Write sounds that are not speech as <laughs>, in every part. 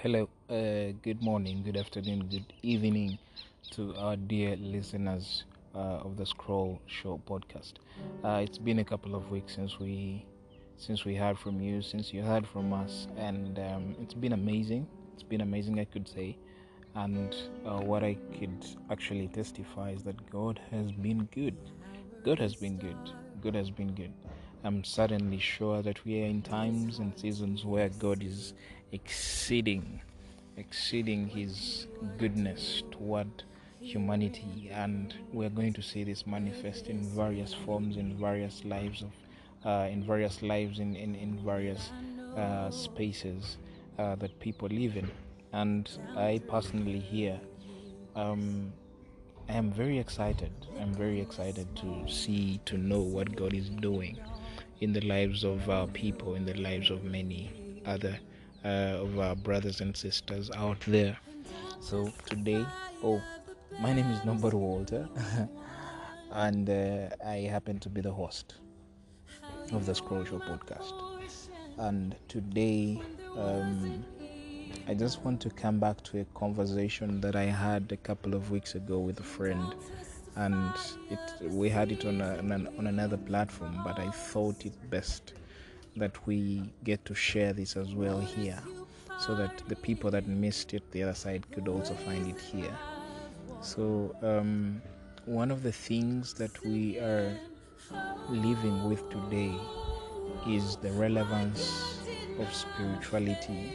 Hello, uh, good morning, good afternoon, good evening to our dear listeners uh, of the Scroll Show podcast. Uh, it's been a couple of weeks since we since we heard from you, since you heard from us, and um, it's been amazing. It's been amazing, I could say. And uh, what I could actually testify is that God has been good. God has been good. God has been good. I'm certainly sure that we are in times and seasons where God is exceeding, exceeding His goodness toward humanity, and we're going to see this manifest in various forms, in various lives of, uh, in various lives, in in in various uh, spaces uh, that people live in. And I personally here. Um, I am very excited. I'm very excited to see, to know what God is doing in the lives of our people, in the lives of many other uh, of our brothers and sisters out there. So today, oh, my name is Norbert Walter, <laughs> and uh, I happen to be the host of the Scroll Show podcast. And today, um, I just want to come back to a conversation that I had a couple of weeks ago with a friend and it we had it on, a, on, an, on another platform but i thought it best that we get to share this as well here so that the people that missed it the other side could also find it here. So um, one of the things that we are living with today is the relevance of spirituality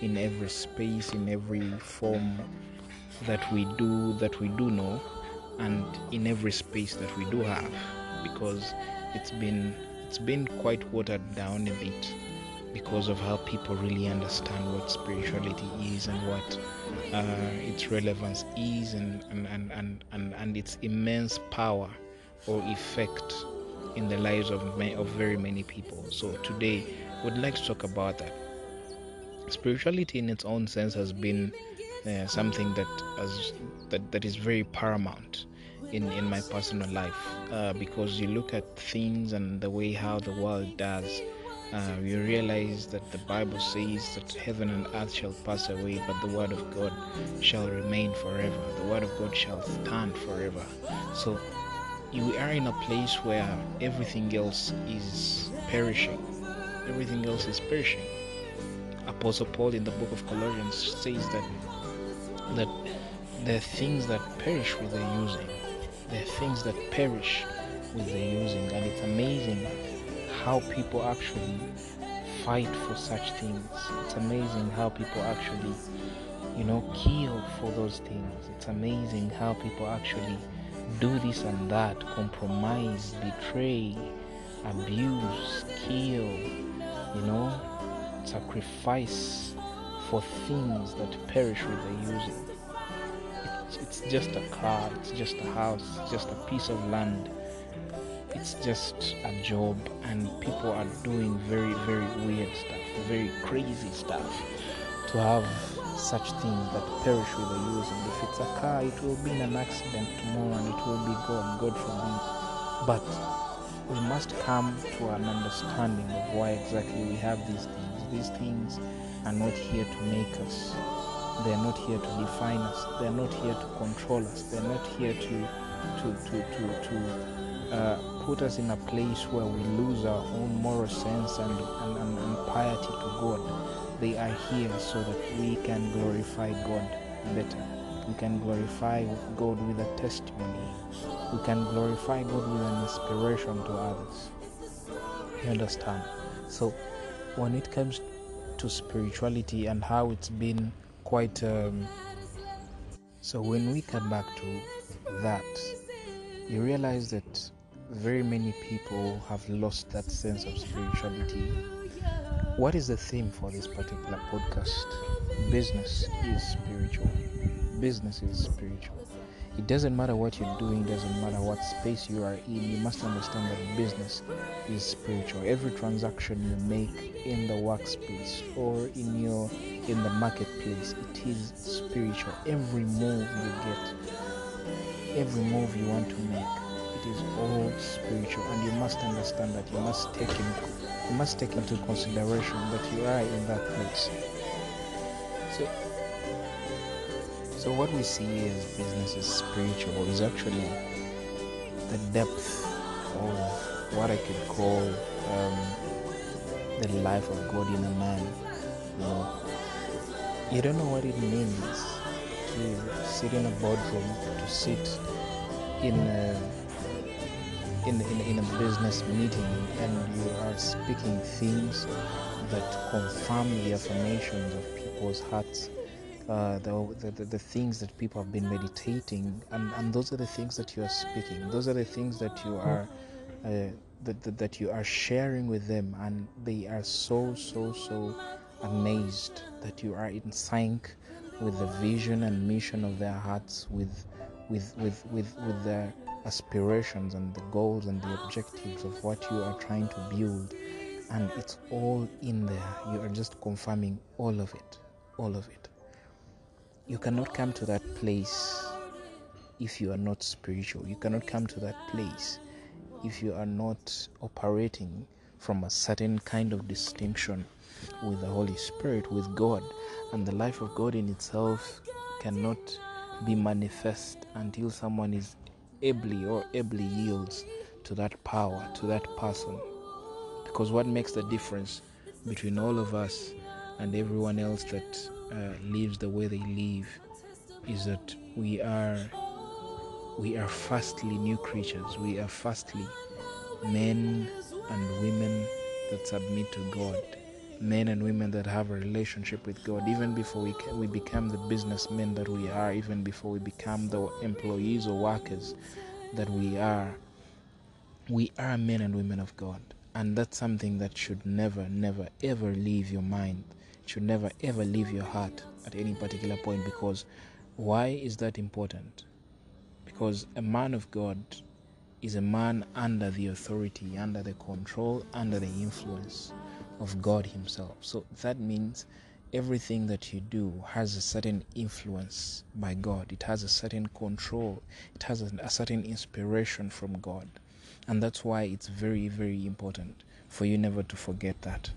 in every space in every form that we do that we do know and in every space that we do have because it's been it's been quite watered down a bit because of how people really understand what spirituality is and what uh, its relevance is and and, and, and, and, its immense power or effect in the lives of, of very many people. So today, we'd like to talk about that. Spirituality, in its own sense, has been uh, something that has that, that is very paramount in, in my personal life uh, because you look at things and the way how the world does uh, you realize that the bible says that heaven and earth shall pass away but the word of god shall remain forever. The word of god shall stand forever. So you are in a place where everything else is perishing. Everything else is perishing. Apostle paul in the book of colossians says that that are things that perish with the using. There are things that perish with the using, and it's amazing how people actually fight for such things. It's amazing how people actually, you know, kill for those things. It's amazing how people actually do this and that, compromise, betray, abuse, kill, you know, sacrifice for things that perish with the using. It's, it's just a car, it's just a house, it's just a piece of land, it's just a job, and people are doing very, very weird stuff, very crazy stuff to have such things that perish with the using. If it's a car, it will be in an accident tomorrow and it will be gone, God forbid. But we must come to an understanding of why exactly we have these things. These things are not here to make us. They are not here to define us. They are not here to control us. They are not here to to to to, to uh, put us in a place where we lose our own moral sense and, and, and, and piety to God. They are here so that we can glorify God better. We can glorify God with a testimony. We can glorify God with an inspiration to others. You understand? So, when it comes to spirituality and how it's been quite um, so when we come back to that you realize that very many people have lost that sense of spirituality. What is the theme for this particular podcast? Business is spiritual. Business is spiritual it doesn't matter what you're doing It doesn't matter what space you are in you must understand that business is spiritual. Every transaction you make in the workspace or in your in the marketplace it is spiritual. Every move you get every move you want to make it is all spiritual. And you must understand that you must take in, you must take into consideration that you are in that place. So, so what we see as business is spiritual is actually the depth of what I could call um, the life of God in a man. You know, you don't know what it means to sit in a boardroom, to sit in a in, in, in a business meeting and you are speaking things that confirm the affirmations of people's hearts, uh, the, the, the, things that people have been meditating, and, and those are the things that you are speaking. Those are the things that you are uh, that, that, that you are sharing with them, and they are so so so amazed that you are in sync with the vision and mission of their hearts, with with with with with their aspirations and the goals and the objectives of what you are trying to build. And it's all in there. You are just confirming all of it. All of it you cannot come to that place if you are not spiritual you cannot come to that place if you are not operating from a certain kind of distinction with the holy spirit with god and the life of god in itself cannot be manifest until someone is ably or ably yields to that power, to that person. Because what makes the difference between all of us and everyone else that uh, lives the way they live is that we are we are firstly new creatures. We are firstly men and women that submit to God men and women that have a relationship with God, even before we, we become the businessmen that we are, even before we become the employees or workers that we are, we are men and women of God. And that's something that should never, never, ever leave your mind. Should never, ever leave your heart at any particular point because why is that important? Because a man of God is a man under the authority, under the control, under the influence of God Himself. So that means everything that you do has a certain influence by God, it has a certain control, it has a, certain inspiration from God. And that's why it's very, very important for you never to forget that.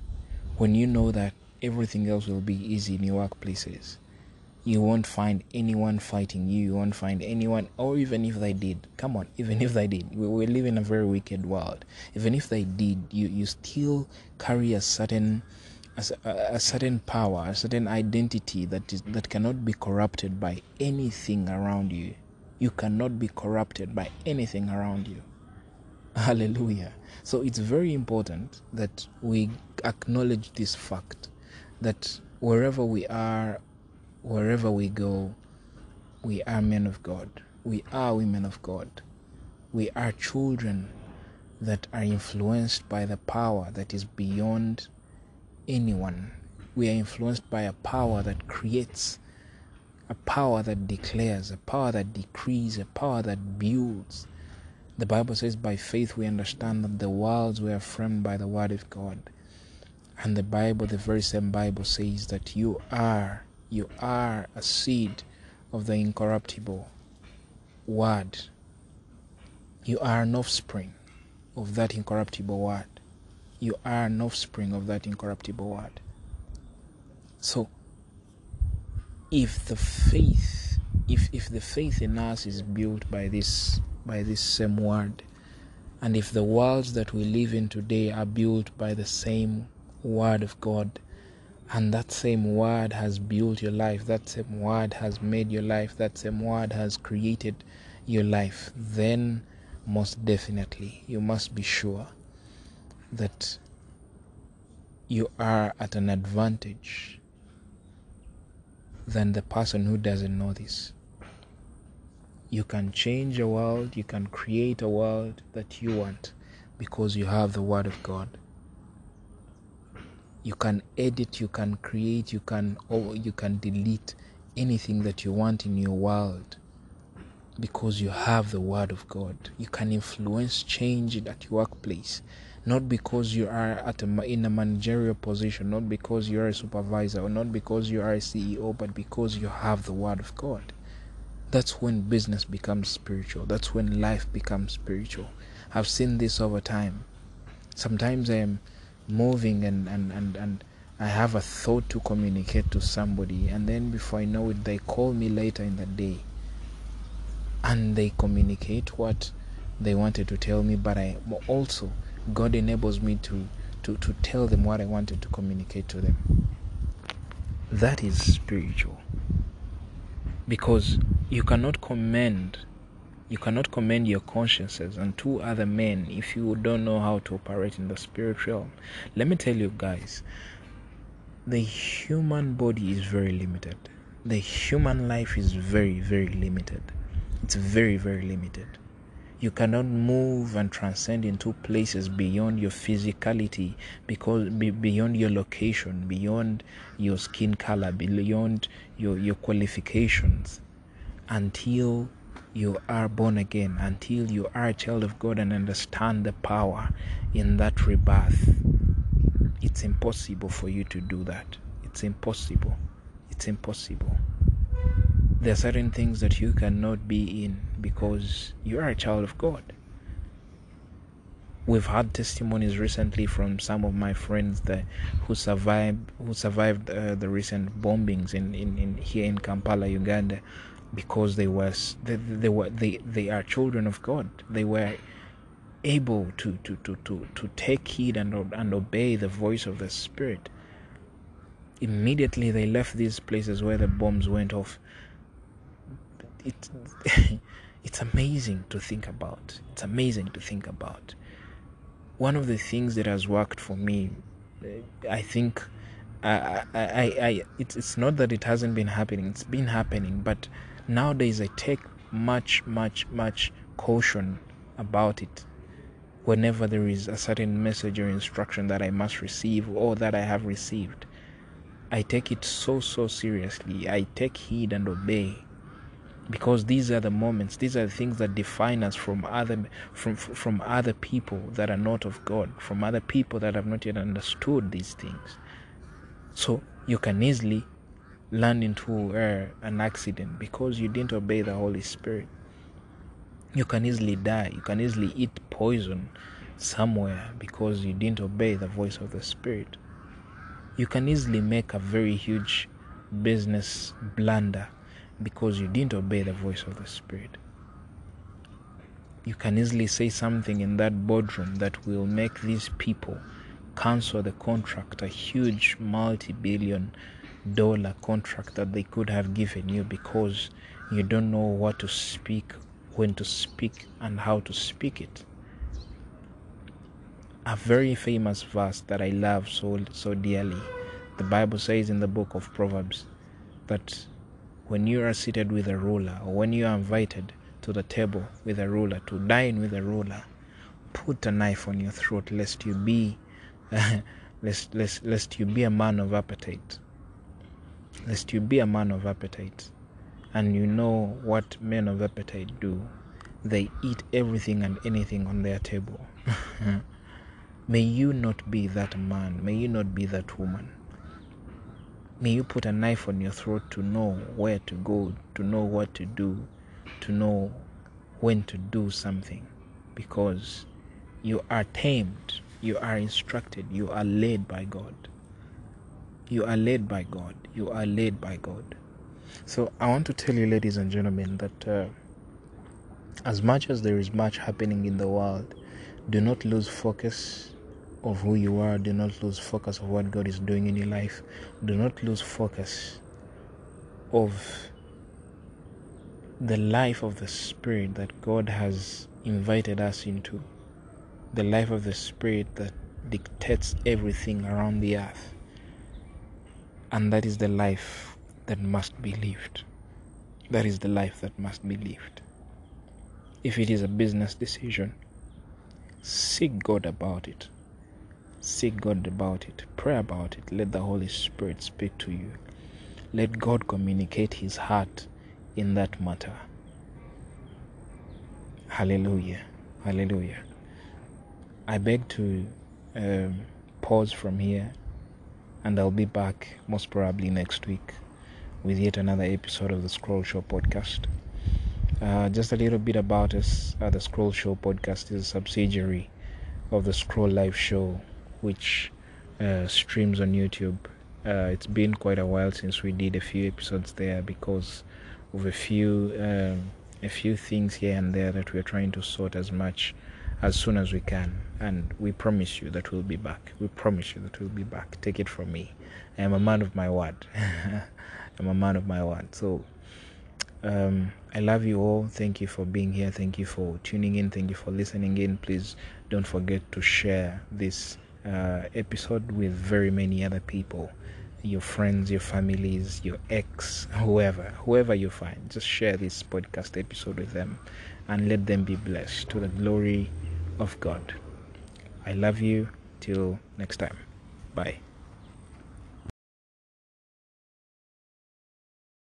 When you know that everything else will be easy in your workplaces, you won't find anyone fighting you. You won't find anyone, or even if they did, come on, <laughs> even if they did, we, we live in a very wicked world. Even if they did, you, you still carry a certain a, a certain power, a certain identity that is that cannot be corrupted by anything around you. You cannot be corrupted by anything around you. <laughs> Hallelujah. So it's very important that we acknowledge this fact that wherever we are wherever we go, we are men of God. We are women of God. We are children that are influenced by the power that is beyond anyone. We are influenced by a power that creates, a power that declares, a power that decrees, a power that builds. The Bible says, by faith we understand that the worlds were framed by the Word of God. And the Bible, the very same Bible, says that you are you are a seed of the incorruptible word. You are an offspring of that incorruptible word. You are an offspring of that incorruptible word. So, if the faith, if, if the faith in us is built by this by this same word, and if the worlds that we live in today are built by the same word of God, and that same word has built your life, that same word has made your life, that same word has created your life, then most definitely you must be sure that you are at an advantage than the person who doesn't know this. You can change a world, you can create a world that you want because you have the Word of God you can edit you can create you can or you can delete anything that you want in your world because you have the word of god. You can influence change at your workplace not because you are at a, in a managerial position not because you are a supervisor or not because you are a ceo but because you have the word of god. That's when business becomes spiritual. That's when life becomes spiritual. I've seen this over time. Sometimes i am moving and, and, and, and I have a thought to communicate to somebody, and then before I know it, they call me later in the day and they communicate what they wanted to tell me, but I also God enables me to, to, to tell them what I wanted to communicate to them. That is spiritual. Because you cannot commend you cannot commend your consciences and two other men if you don't know how to operate in the spirit realm. Let me tell you guys, the human body is very limited. The human life is very, very limited. It's very, very limited. You cannot move and transcend into places beyond your physicality, because beyond your location, beyond your skin color, beyond your, your qualifications, until you are born again, until you are a child of God and understand the power in that rebirth. It's impossible for you to do that. It's impossible. It's impossible. There are certain things that you cannot be in because you are a child of God. We've had testimonies recently from some of my friends that who survived who survived uh, the recent bombings in, in, in here in Kampala, Uganda, because they was they, they were they, they are children of God. They were able to, to, to, to, to take heed and, and obey the voice of the Spirit. Immediately they left these places where the bombs went off. It, <laughs> it's amazing to think about. It's amazing to think about. One of the things that has worked for me, I think, I, I, I, it's, it's not that it hasn't been happening. It's been happening, but Nowadays, I take much, much, much caution about it whenever there is a certain message or instruction that I must receive or that I have received. I take it so, so seriously. I take heed and obey because these are the moments these are the things that define us from other from from other people that are not of god from other people that have not yet understood these things so you can easily land into uh, an accident because you didn't obey the Holy Spirit. You can easily die. You can easily eat poison somewhere because you didn't obey the voice of the Spirit. You can easily make a very huge business blunder because you didn't obey the voice of the Spirit. You can easily say something in that boardroom that will make these people cancel the contract, a huge multi billion dollar contract that they could have given you because you don't know what to speak, when to speak, and how to speak it. A very famous verse that I love so so dearly. The Bible says in the book of Proverbs that when you are seated with a ruler or when you are invited to the table with a ruler to dine with a ruler, put a knife on your throat lest you be <laughs> lest, lest, lest you be a man of appetite lest you be a man of appetite. And you know what men of appetite do they eat everything and anything on their table. <laughs> May you not be that man. May you not be that woman. May you put a knife on your throat to know where to go, to know what to do, to know when to do something. Because you are tamed, you are instructed, you are led by God. You are led by God. You are led by God. So I want to tell you, ladies and gentlemen, that uh, as much as there is much happening in the world, do not lose focus of who you are. Do not lose focus of what God is doing in your life. Do not lose focus of the life of the Spirit that God has invited us into. The life of the Spirit that dictates everything around the earth and that is the life that must be lived. That is the life that must be lived. If it is a business decision, seek God about it. Seek God about it. Pray about it. Let the Holy Spirit speak to you. Let God communicate His heart in that matter. Hallelujah. Hallelujah. I beg to um, pause from here and I'll be back most probably next week with yet another episode of the Scroll Show podcast. Uh, just a little bit about us. Uh, the Scroll Show podcast is a subsidiary of the Scroll Live Show, which uh, streams on YouTube. Uh, it's been quite a while since we did a few episodes there because of a few um, a few things here and there that we're trying to sort as much as soon as we can. And we promise you that we'll be back. We promise you that we'll be back. Take it from me. I am a man of my word. <laughs> I'm a man of my word. So um, i love you all. Thank you for being here. Thank you for tuning in. Thank you for listening in. Please don't forget to share this uh, episode with very many other people. Your friends, your families, your ex, whoever, whoever you find. Just share this podcast episode with them and let them be blessed to the glory of God. I love you. Till next time. Bye.